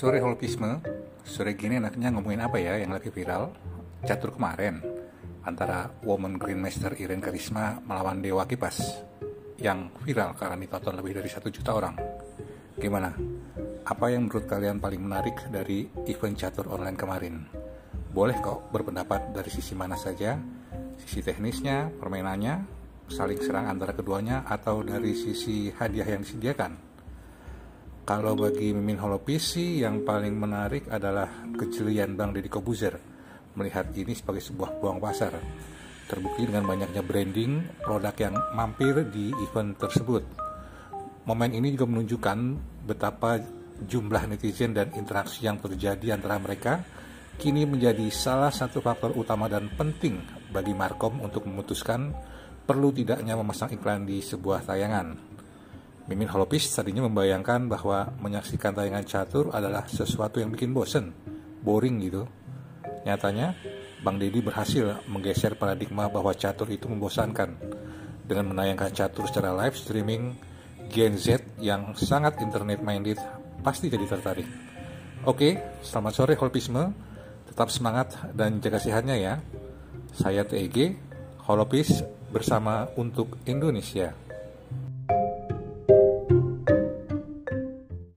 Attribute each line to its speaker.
Speaker 1: Sore holopisme, sore gini enaknya ngomongin apa ya yang lagi viral? Catur kemarin antara Woman Grandmaster Irene Karisma melawan Dewa Kipas yang viral karena ditonton lebih dari satu juta orang. Gimana? Apa yang menurut kalian paling menarik dari event catur online kemarin? Boleh kok berpendapat dari sisi mana saja, sisi teknisnya, permainannya, saling serang antara keduanya, atau dari sisi hadiah yang disediakan. Kalau bagi Mimin Holopis sih yang paling menarik adalah kejelian Bang Deddy Kobuzer melihat ini sebagai sebuah peluang pasar. Terbukti dengan banyaknya branding produk yang mampir di event tersebut. Momen ini juga menunjukkan betapa jumlah netizen dan interaksi yang terjadi antara mereka kini menjadi salah satu faktor utama dan penting bagi Markom untuk memutuskan perlu tidaknya memasang iklan di sebuah tayangan. Mimin Holopis tadinya membayangkan bahwa menyaksikan tayangan catur adalah sesuatu yang bikin bosen, boring gitu. Nyatanya, Bang Deddy berhasil menggeser paradigma bahwa catur itu membosankan dengan menayangkan catur secara live streaming Gen Z yang sangat internet minded pasti jadi tertarik. Oke, selamat sore Holopisme. Tetap semangat dan jaga sehatnya ya. Saya TEG, Holopis bersama untuk Indonesia.